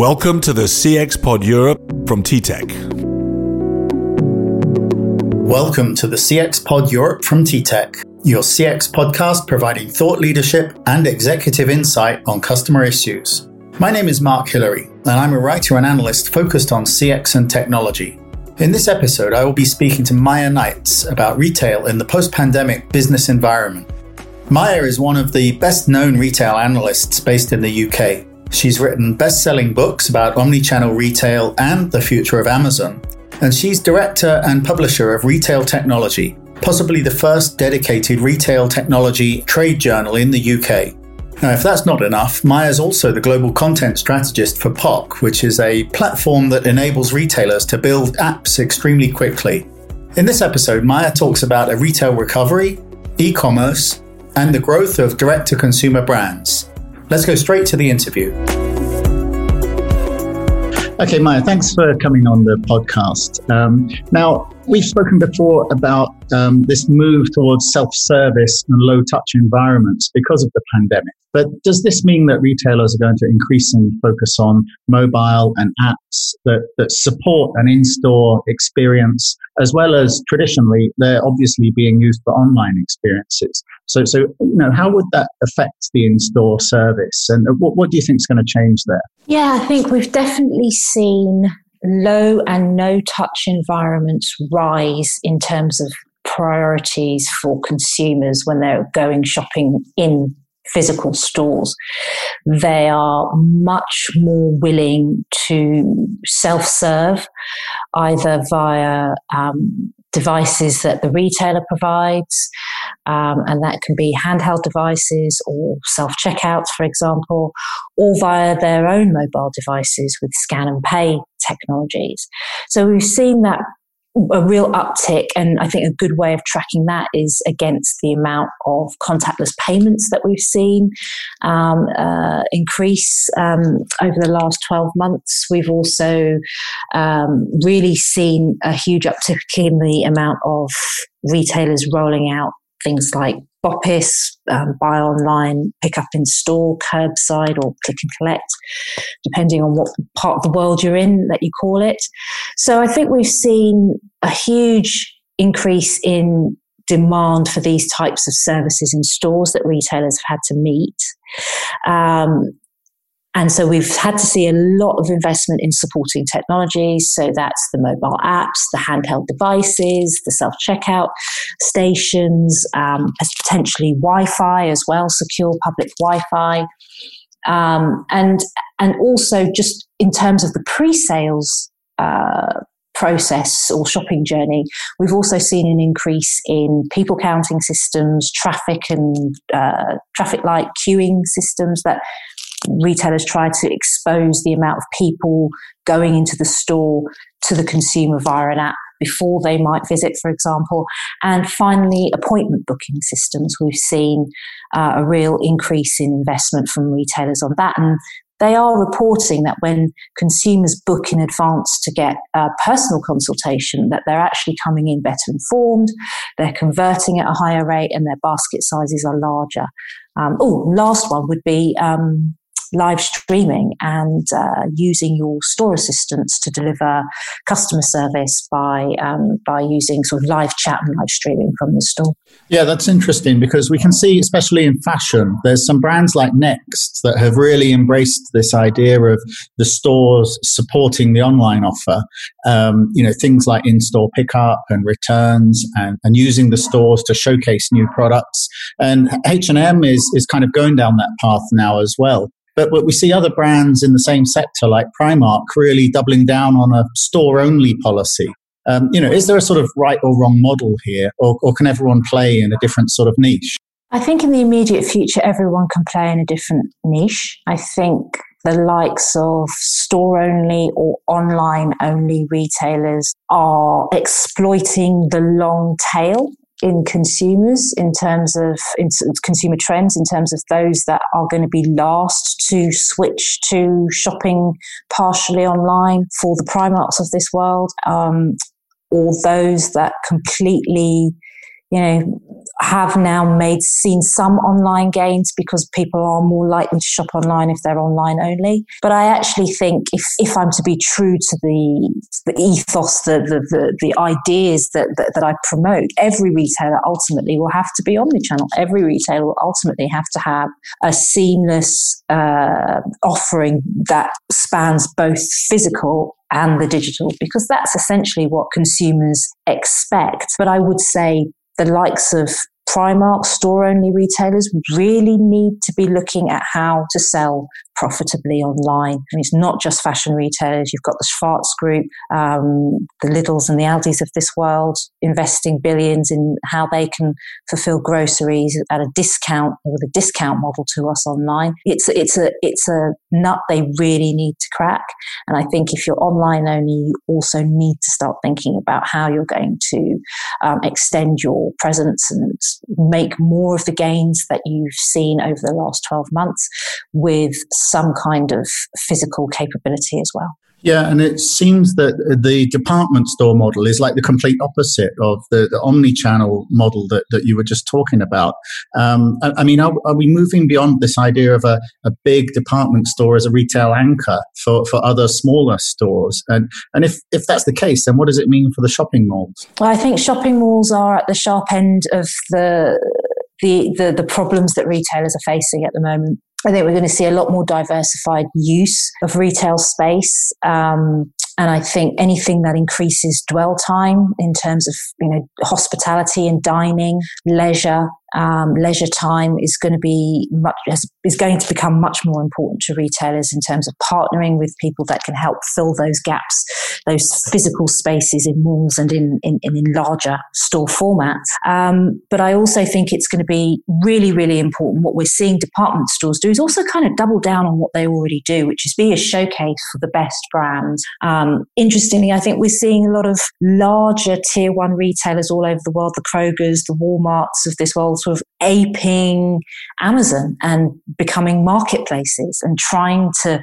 Welcome to the CX Pod Europe from TTEC. Welcome to the CX Pod Europe from TTEC, your CX podcast providing thought leadership and executive insight on customer issues. My name is Mark Hillary, and I'm a writer and analyst focused on CX and technology. In this episode, I will be speaking to Miya Knights about retail in the post pandemic business environment. Miya is one of the best known retail analysts based in the UK. She's written best selling books about omnichannel retail and the future of Amazon. And she's director and publisher of Retail Technology, possibly the first dedicated retail technology trade journal in the UK. Now, if that's not enough, Miya's also the global content strategist for Poq, which is a platform that enables retailers to build apps extremely quickly. In this episode, Miya talks about a retail recovery, e commerce, and the growth of direct to consumer brands. Let's go straight to the interview. Okay, Miya, thanks for coming on the podcast. Um, now, we've spoken before about um, this move towards self service and low touch environments because of the pandemic. But does this mean that retailers are going to increasingly focus on mobile and apps that, that support an in store experience, as well as traditionally they're obviously being used for online experiences? So, so you know, how would that affect the in store service? And what, what do you think is going to change there? Yeah, I think we've definitely seen low and no touch environments rise in terms of priorities for consumers when they're going shopping in physical stores. They are much more willing to self serve either via um, devices that the retailer provides, um, and that can be handheld devices or self checkouts, for example, or via their own mobile devices with scan and pay technologies. So we've seen that a real uptick, and I think a good way of tracking that is against the amount of contactless payments that we've seen um, uh, increase um, over the last 12 months. We've also um, really seen a huge uptick in the amount of retailers rolling out things like BOPIS, um, buy online, pick up in store, curbside, or click and collect, depending on what part of the world you're in that you call it. So I think we've seen a huge increase in demand for these types of services in stores that retailers have had to meet. Um, and so we've had to see a lot of investment in supporting technologies. So that's the mobile apps, the handheld devices, the self checkout stations, um, as potentially Wi Fi as well, secure public Wi Fi. Um, and, and also just in terms of the pre sales uh, process or shopping journey, we've also seen an increase in people counting systems, traffic and uh, traffic light queuing systems that retailers try to expose the amount of people going into the store to the consumer via an app before they might visit, for example. And finally, appointment booking systems. We've seen uh, a real increase in investment from retailers on that. And they are reporting that when consumers book in advance to get a personal consultation, that they're actually coming in better informed, they're converting at a higher rate, and their basket sizes are larger. Um, oh, last one would be um, live streaming and uh, using your store assistants to deliver customer service by um, by using sort of live chat and live streaming from the store. Yeah, that's interesting because we can see, especially in fashion, there's some brands like Next that have really embraced this idea of the stores supporting the online offer. Um, you know, things like in-store pickup and returns, and, and using the stores to showcase new products. And H and M is is kind of going down that path now as well. But we see other brands in the same sector, like Primark, really doubling down on a store only policy. Um, you know, is there a sort of right or wrong model here, or, or can everyone play in a different sort of niche? I think in the immediate future, everyone can play in a different niche. I think the likes of store only or online only retailers are exploiting the long tail in consumers in terms of in consumer trends in terms of those that are going to be last to switch to shopping partially online for the Primarks of this world um, or those that completely you know, have now made seen some online gains because people are more likely to shop online if they're online only. But I actually think if, if I'm to be true to the, the ethos, the, the, the, the ideas that, that, that I promote, every retailer ultimately will have to be omnichannel. Every retailer will ultimately have to have a seamless uh, offering that spans both physical and the digital because that's essentially what consumers expect. But I would say the likes of Primark store only retailers really need to be looking at how to sell profitably online. And it's not just fashion retailers. You've got the Schwarz Group, um, the Lidls and the Aldis of this world investing billions in how they can fulfill groceries at a discount with a discount model to us online. It's it's a it's a nut they really need to crack. And I think if you're online only, you also need to start thinking about how you're going to um, extend your presence and make more of the gains that you've seen over the last 12 months with some kind of physical capability as well. Yeah, and it seems that the department store model is like the complete opposite of the, the omni-channel model that, that you were just talking about. Um, I, I, mean, are, are, we moving beyond this idea of a, a big department store as a retail anchor for, for other smaller stores? And, and if, if that's the case, then what does it mean for the shopping malls? Well, I think shopping malls are at the sharp end of the the, the, the problems that retailers are facing at the moment. I think we're going to see a lot more diversified use of retail space. Um, and I think anything that increases dwell time in terms of, you know, hospitality and dining, leisure, um, leisure time is going to be much is going to become much more important to retailers in terms of partnering with people that can help fill those gaps, those physical spaces in malls and in in, in larger store formats. Um, but I also think it's going to be really really important. What we're seeing department stores do is also kind of double down on what they already do, which is be a showcase for the best brands. Um, interestingly, I think we're seeing a lot of larger tier one retailers all over the world, the Krogers, the WalMarts of this world sort of aping Amazon and becoming marketplaces and trying to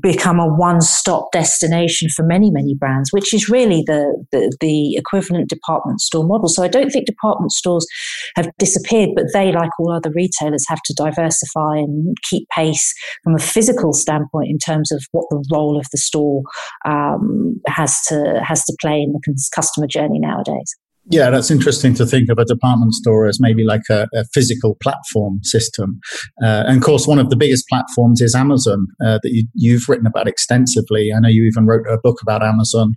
become a one-stop destination for many, many brands, which is really the, the, the equivalent department store model. So I don't think department stores have disappeared, but they, like all other retailers, have to diversify and keep pace from a physical standpoint in terms of what the role of the store um, has to has to play in the customer journey nowadays. Yeah, that's interesting to think of a department store as maybe like a, a physical platform system. Uh, and of course, one of the biggest platforms is Amazon uh, that you, have written about extensively. I know you even wrote a book about Amazon.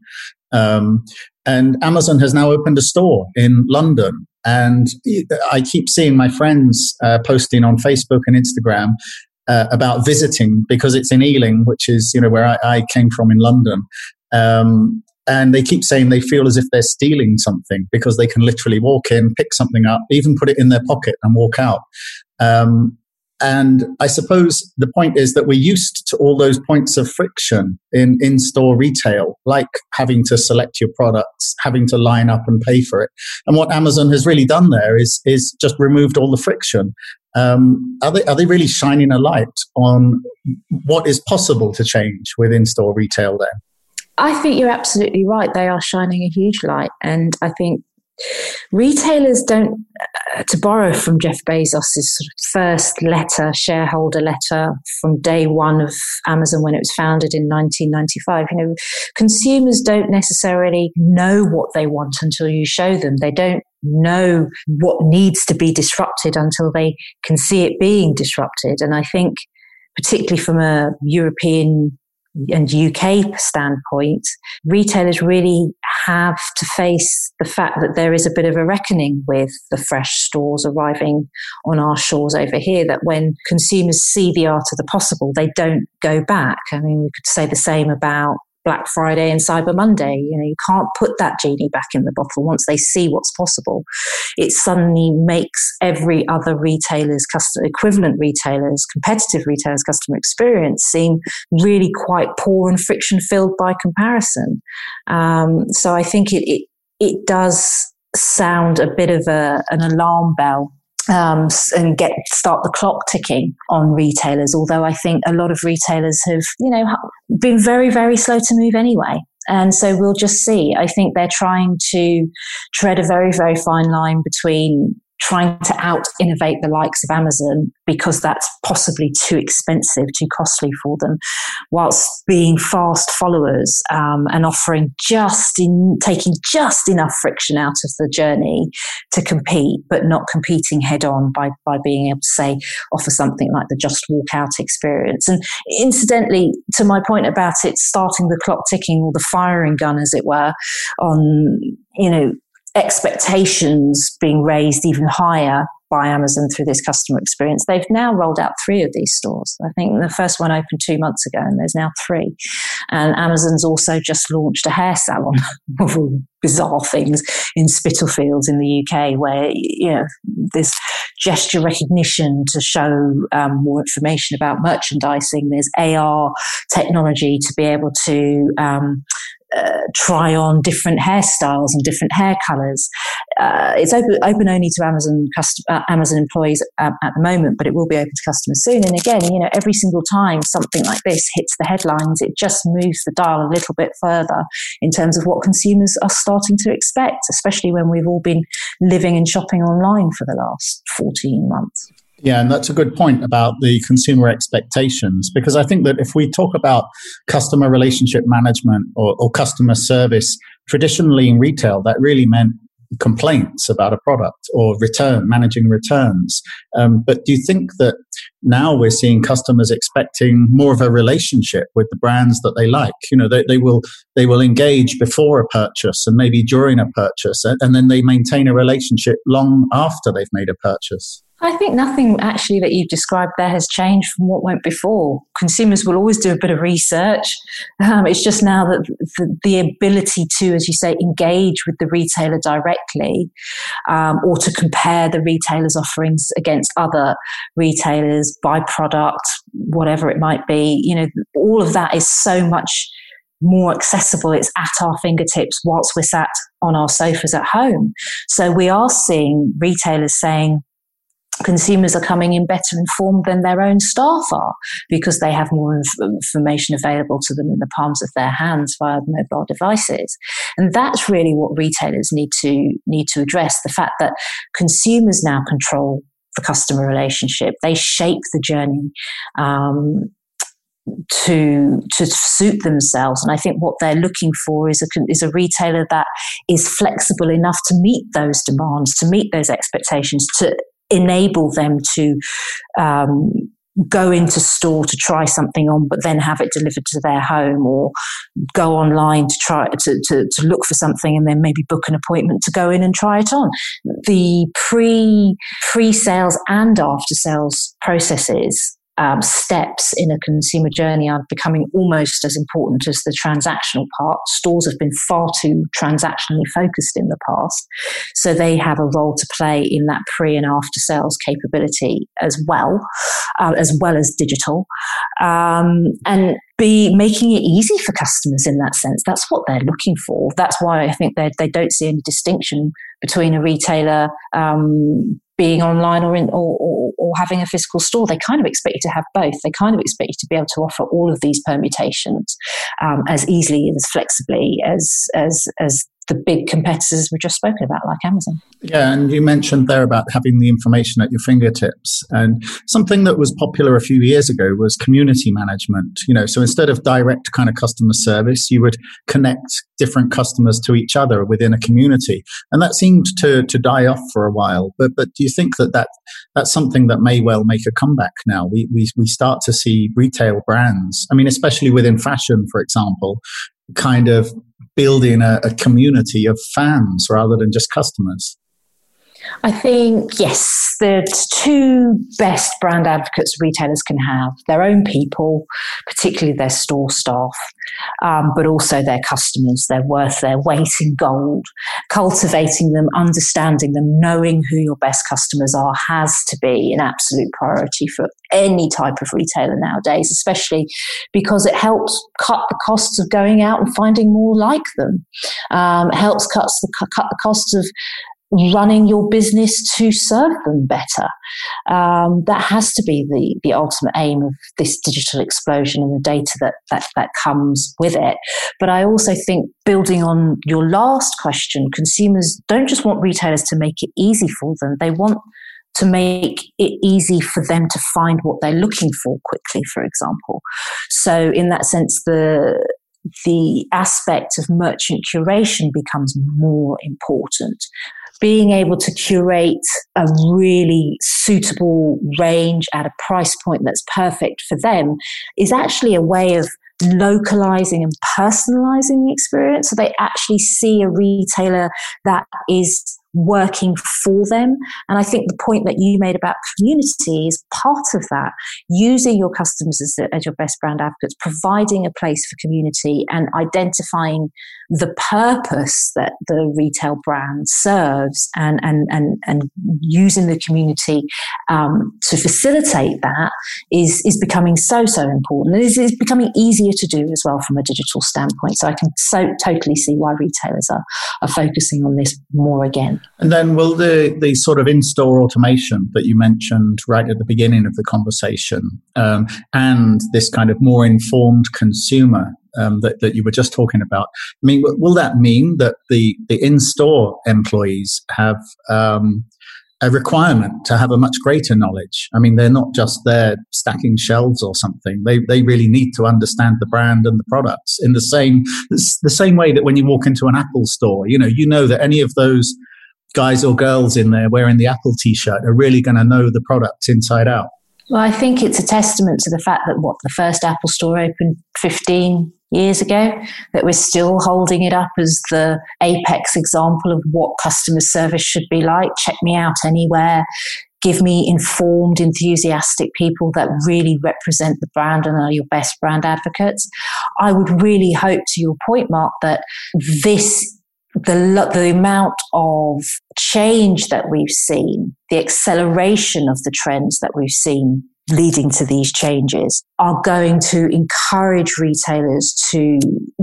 Um, and Amazon has now opened a store in London. And I keep seeing my friends uh, posting on Facebook and Instagram uh, about visiting because it's in Ealing, which is you know where I, I came from in London. Um, and they keep saying they feel as if they're stealing something because they can literally walk in, pick something up, even put it in their pocket and walk out. Um, and I suppose the point is that we're used to all those points of friction in in store retail, like having to select your products, having to line up and pay for it. And what Amazon has really done there is is just removed all the friction. Um, are they are they really shining a light on what is possible to change with in store retail? Then I think you're absolutely right. They are shining a huge light. And I think retailers don't, uh, to borrow from Jeff Bezos' sort of first letter, shareholder letter from day one of Amazon when it was founded in 1995, you know, consumers don't necessarily know what they want until you show them. They don't know what needs to be disrupted until they can see it being disrupted. And I think, particularly from a European and UK standpoint, retailers really have to face the fact that there is a bit of a reckoning with the fresh stores arriving on our shores over here. That when consumers see the art of the possible, they don't go back. I mean, we could say the same about Black Friday and Cyber Monday. You know, you can't put that genie back in the bottle once they see what's possible. It suddenly makes every other retailer's customer, equivalent retailers, competitive retailers' customer experience seem really quite poor and friction filled by comparison. Um, so I think it, it it does sound a bit of a, an alarm bell um, and get start the clock ticking on retailers. Although I think a lot of retailers have, you know, been very very slow to move anyway. And so we'll just see. I think they're trying to tread a very, very fine line between trying to out innovate the likes of Amazon because that's possibly too expensive, too costly for them, whilst being fast followers um, and offering just in taking just enough friction out of the journey to compete, but not competing head on by by being able to say offer something like the just walk out experience. And incidentally, to my point about it starting the clock ticking or the firing gun, as it were, on you know expectations being raised even higher by Amazon through this customer experience. They've now rolled out three of these stores. I think the first one opened two months ago, and there's now three. And Amazon's also just launched a hair salon of all bizarre things in Spitalfields in the UK, where you know there's gesture recognition to show um, more information about merchandising. There's AR technology to be able to um, uh, try on different hairstyles and different hair colors. Uh, it's open, open only to Amazon custom, uh, Amazon employees um, at the moment, but it will be open to customers soon. And again, you know, every single time something like this hits the headlines, it just moves the dial a little bit further in terms of what consumers are starting to expect, especially when we've all been living and shopping online for the last 14 months. Yeah, and that's a good point about the consumer expectations because I think that if we talk about customer relationship management or, or, customer service, traditionally in retail, that really meant complaints about a product or return, managing returns. Um, but do you think that now we're seeing customers expecting more of a relationship with the brands that they like? You know, they, they will they will engage before a purchase and maybe during a purchase, and then they maintain a relationship long after they've made a purchase. I think nothing actually that you've described there has changed from what went before. Consumers will always do a bit of research. Um, it's just now that the, the, ability to, as you say, engage with the retailer directly um, or to compare the retailer's offerings against other retailers, by product, whatever it might be, you know, all of that is so much more accessible. It's at our fingertips whilst we're sat on our sofas at home. So we are seeing retailers saying, consumers are coming in better informed than their own staff are because they have more inf- information available to them in the palms of their hands via mobile devices and that's really what retailers need to need to address the fact that consumers now control the customer relationship they shape the journey um, to to suit themselves. And I think what they're looking for is a is a retailer that is flexible enough to meet those demands, to meet those expectations, to enable them to um, go into store to try something on, but then have it delivered to their home, or go online to try to, to, to look for something and then maybe book an appointment to go in and try it on. The pre pre sales and after sales processes um, steps in a consumer journey are becoming almost as important as the transactional part. Stores have been far too transactionally focused in the past, so they have a role to play in that pre and after sales capability as well, uh, as well as digital, um, and be making it easy for customers in that sense. That's what they're looking for. That's why I think they they don't see any distinction between a retailer um, being online or, in, or, or, or, having a physical store. They kind of expect you to have both. They kind of expect you to be able to offer all of these permutations um, as easily and as flexibly as, as, as the big competitors we've just spoken about, like Amazon. Yeah, and you mentioned there about having the information at your fingertips. And something that was popular a few years ago was community management. You know, so instead of direct kind of customer service, you would connect different customers to each other within a community. And that seemed to, to die off for a while. But but do you think that, that that's something that may well make a comeback now? We, we, we start to see retail brands, I mean, especially within fashion, for example, kind of building a, a community of fans rather than just customers? I think, yes, the two best brand advocates retailers can have their own people, particularly their store staff, um, but also their customers. They're worth their weight in gold. Cultivating them, understanding them, knowing who your best customers are has to be an absolute priority for any type of retailer nowadays, especially because it helps cut the costs of going out and finding more like them. Um, helps cut the, cut the costs of running your business to serve them better. Um, that has to be the, the ultimate aim of this digital explosion and the data that, that, that comes with it. But I also think building on your last question, consumers don't just want retailers to make it easy for them. They want to make it easy for them to find what they're looking for quickly, for example. So in that sense, the the aspect of merchant curation becomes more important being able to curate a really suitable range at a price point that's perfect for them is actually a way of localizing and personalizing the experience. So they actually see a retailer that is working for them. And I think the point that you made about community is part of that. Using your customers as, as your best brand advocates, providing a place for community and identifying the purpose that the retail brand serves and, and, and, and using the community um, to facilitate that is, is becoming so, so important. And It is, is becoming easier to do as well from a digital standpoint. So I can so totally see why retailers are, are focusing on this more again. And then will the, the sort of in-store automation that you mentioned right at the beginning of the conversation um, and this kind of more informed consumer um, that, that you were just talking about, I mean, will that mean that the, the in-store employees have um, a requirement to have a much greater knowledge. I mean, they're not just there stacking shelves or something. They, they really need to understand the brand and the products in the same, the same way that when you walk into an Apple store, you know, you know that any of those guys or girls in there wearing the Apple t shirt are really going to know the products inside out. Well, I think it's a testament to the fact that what the first Apple store opened 15 years ago, that we're still holding it up as the apex example of what customer service should be like. Check me out anywhere. Give me informed, enthusiastic people that really represent the brand and are your best brand advocates. I would really hope, to your point, Mark, that this the, the amount of change that we've seen, the acceleration of the trends that we've seen leading to these changes are going to encourage retailers to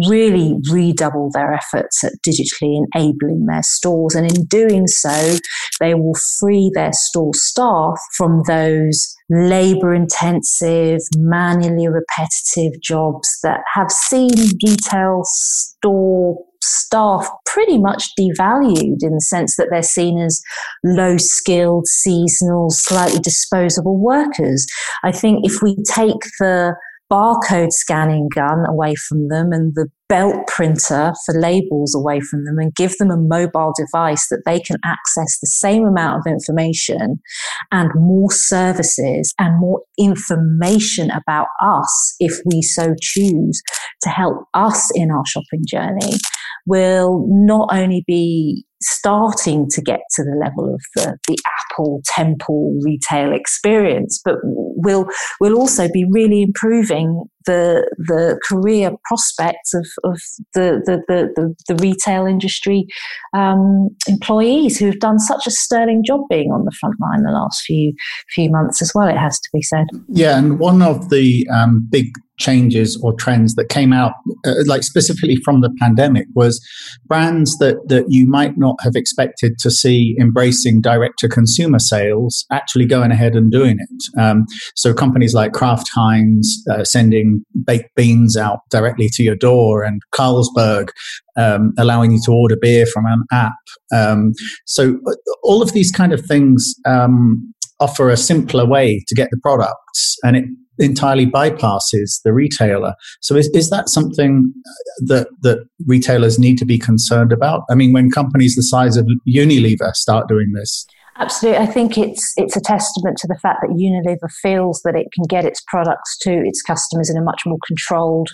really redouble their efforts at digitally enabling their stores. And in doing so, they will free their store staff from those labor intensive, manually repetitive jobs that have seen retail store staff pretty much devalued in the sense that they're seen as low skilled, seasonal, slightly disposable workers. I think if we take the barcode scanning gun away from them and the belt printer for labels away from them and give them a mobile device that they can access the same amount of information and more services and more information about us if we so choose to help us in our shopping journey will not only be starting to get to the level of the, the Apple Temple retail experience, but we'll, we'll also be really improving the the career prospects of, of the, the, the, the, retail industry um, employees who have done such a sterling job being on the front line the last few few months as well. It has to be said. Yeah, and one of the um, big changes or trends that came out, uh, like specifically from the pandemic, was brands that that you might not have expected to see embracing direct to consumer sales actually going ahead and doing it. Um, so companies like Kraft Heinz uh, sending baked beans out directly to your door, and Carlsberg um, allowing you to order beer from an app. Um, so uh, all of these kind of things um, offer a simpler way to get the products, and it entirely bypasses the retailer. So is, is that something that that retailers need to be concerned about? I mean, when companies the size of Unilever start doing this. Absolutely. I think it's it's a testament to the fact that Unilever feels that it can get its products to its customers in a much more controlled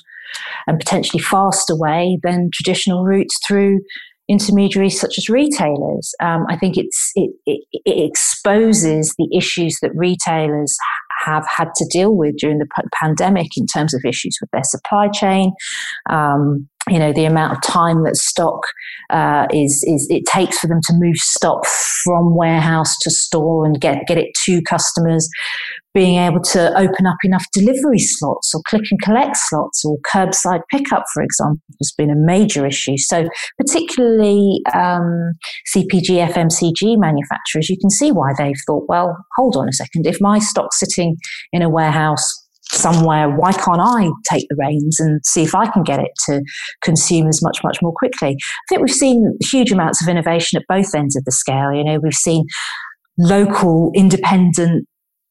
and potentially faster way than traditional routes through intermediaries such as retailers. Um, I think it's it, it, it, exposes the issues that retailers have had to deal with during the pandemic in terms of issues with their supply chain, um, you know the amount of time that stock uh, is is it takes for them to move stock from warehouse to store and get get it to customers. Being able to open up enough delivery slots or click and collect slots or curbside pickup for example has been a major issue. So particularly um, cpg fmcg manufacturers you can see why they've thought well hold on a second. If my stock's sitting in a warehouse somewhere, why can't I take the reins and see if I can get it to consumers much, much more quickly? I think we've seen huge amounts of innovation at both ends of the scale. You know, we've seen local independent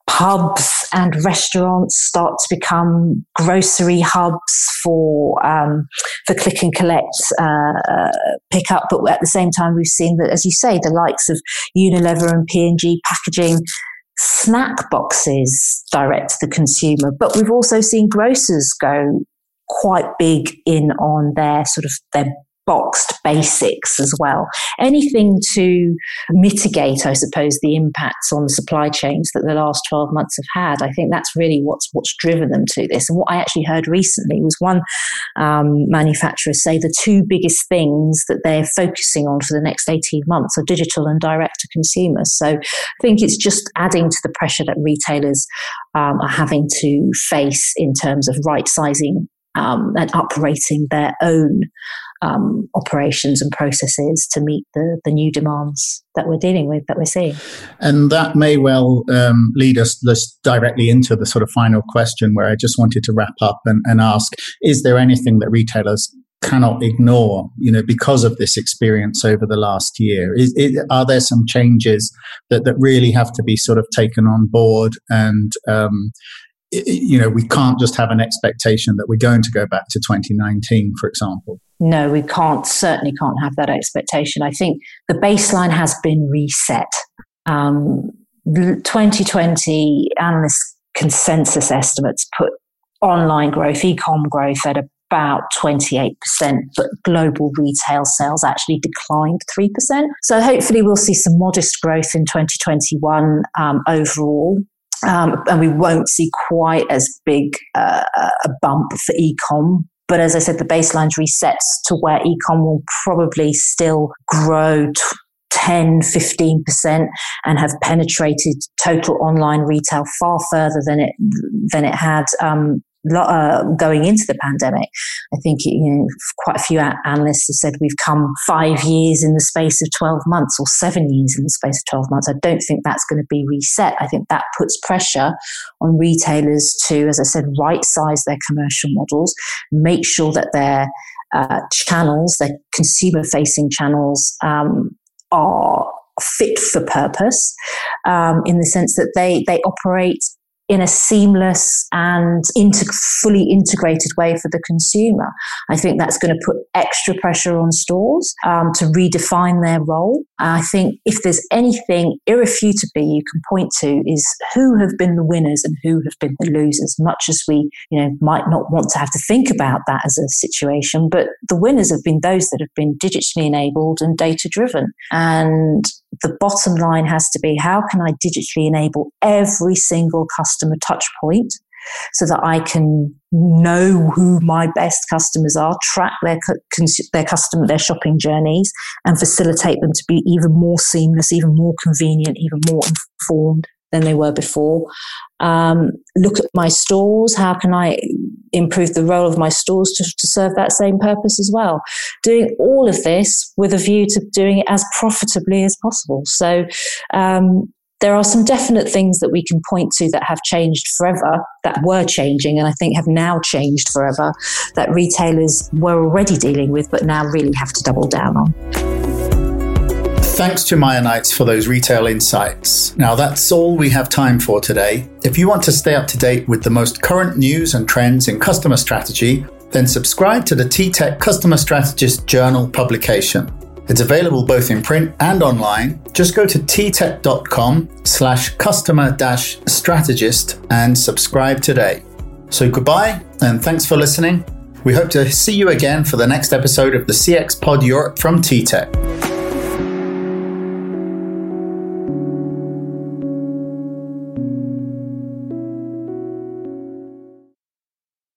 pubs and restaurants start to become grocery hubs for um, for click and collect uh, pickup. But at the same time, we've seen that, as you say, the likes of Unilever and P and G packaging snack boxes direct to the consumer, but we've also seen grocers go quite big in on their sort of their boxed basics as well. Anything to mitigate, I suppose, the impacts on the supply chains that the last 12 months have had. I think that's really what's what's driven them to this. And what I actually heard recently was one um, manufacturer say the two biggest things that they're focusing on for the next 18 months are digital and direct to consumer. So I think it's just adding to the pressure that retailers um, are having to face in terms of right sizing um, and uprating their own um, operations and processes to meet the, the new demands that we're dealing with, that we're seeing. And that may well um, lead us directly into the sort of final question where I just wanted to wrap up and, and ask Is there anything that retailers cannot ignore, you know, because of this experience over the last year? Is, is, are there some changes that, that really have to be sort of taken on board and, um, you know, we can't just have an expectation that we're going to go back to 2019, for example. No, we can't, certainly can't have that expectation. I think the baseline has been reset. Um, 2020 analyst consensus estimates put online growth, e-com growth at about 28%, but global retail sales actually declined 3%. So hopefully we'll see some modest growth in 2021 um, overall. Um, and we won't see quite as big uh, a bump for e-com. But as I said, the baseline's resets to where e-com will probably still grow t- 10, 15% and have penetrated total online retail far further than it than it had um, uh, going into the pandemic. I think you know quite a few analysts have said we've come five years in the space of 12 months or seven years in the space of 12 months. I don't think that's going to be reset. I think that puts pressure on retailers to, as I said, right size their commercial models, make sure that their uh, channels, their consumer facing channels, um, are fit for purpose um, in the sense that they they operate in a seamless and inter- fully integrated way for the consumer. I think that's going to put extra pressure on stores um, to redefine their role. I think if there's anything irrefutably you can point to is who have been the winners and who have been the losers. Much as we, you know, might not want to have to think about that as a situation, but the winners have been those that have been digitally enabled and data driven. And the bottom line has to be how can I digitally enable every single customer touch point so that I can know who my best customers are, track their their customer their shopping journeys, and facilitate them to be even more seamless, even more convenient, even more informed than they were before. Um, look at my stores. How can I improve the role of my stores to, to serve that same purpose as well? Doing all of this with a view to doing it as profitably as possible. So, um, there are some definite things that we can point to that have changed forever, that were changing, and I think have now changed forever, that retailers were already dealing with, but now really have to double down on. Thanks to Miya Knights for those retail insights. Now, that's all we have time for today. If you want to stay up to date with the most current news and trends in customer strategy, then subscribe to the TTEC Customer Strategist Journal publication. It's available both in print and online. Just go to ttec.com slash customer dash strategist and subscribe today. So goodbye and thanks for listening. We hope to see you again for the next episode of the CX Pod Europe from TTEC.